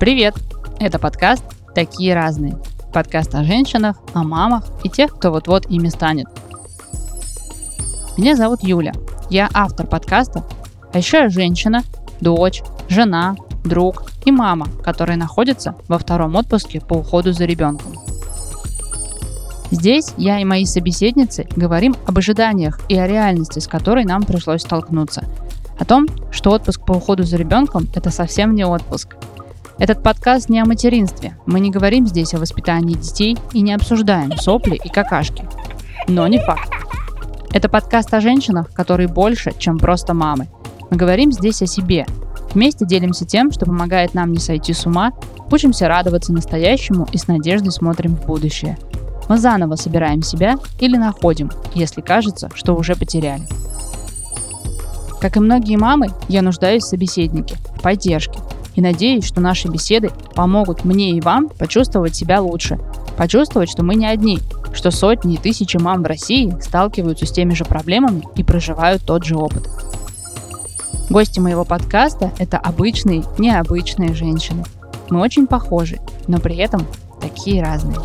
Привет! Это подкаст «Такие разные». Подкаст о женщинах, о мамах и тех, кто вот-вот ими станет. Меня зовут Юля. Я автор подкаста, а еще я женщина, дочь, жена, друг и мама, которые находятся во втором отпуске по уходу за ребенком. Здесь я и мои собеседницы говорим об ожиданиях и о реальности, с которой нам пришлось столкнуться. О том, что отпуск по уходу за ребенком – это совсем не отпуск. Этот подкаст не о материнстве. Мы не говорим здесь о воспитании детей и не обсуждаем сопли и какашки. Но не факт. Это подкаст о женщинах, которые больше, чем просто мамы. Мы говорим здесь о себе. Вместе делимся тем, что помогает нам не сойти с ума, учимся радоваться настоящему и с надеждой смотрим в будущее – мы заново собираем себя или находим, если кажется, что уже потеряли. Как и многие мамы, я нуждаюсь в собеседнике, в поддержке. И надеюсь, что наши беседы помогут мне и вам почувствовать себя лучше. Почувствовать, что мы не одни, что сотни и тысячи мам в России сталкиваются с теми же проблемами и проживают тот же опыт. Гости моего подкаста – это обычные, необычные женщины. Мы очень похожи, но при этом такие разные.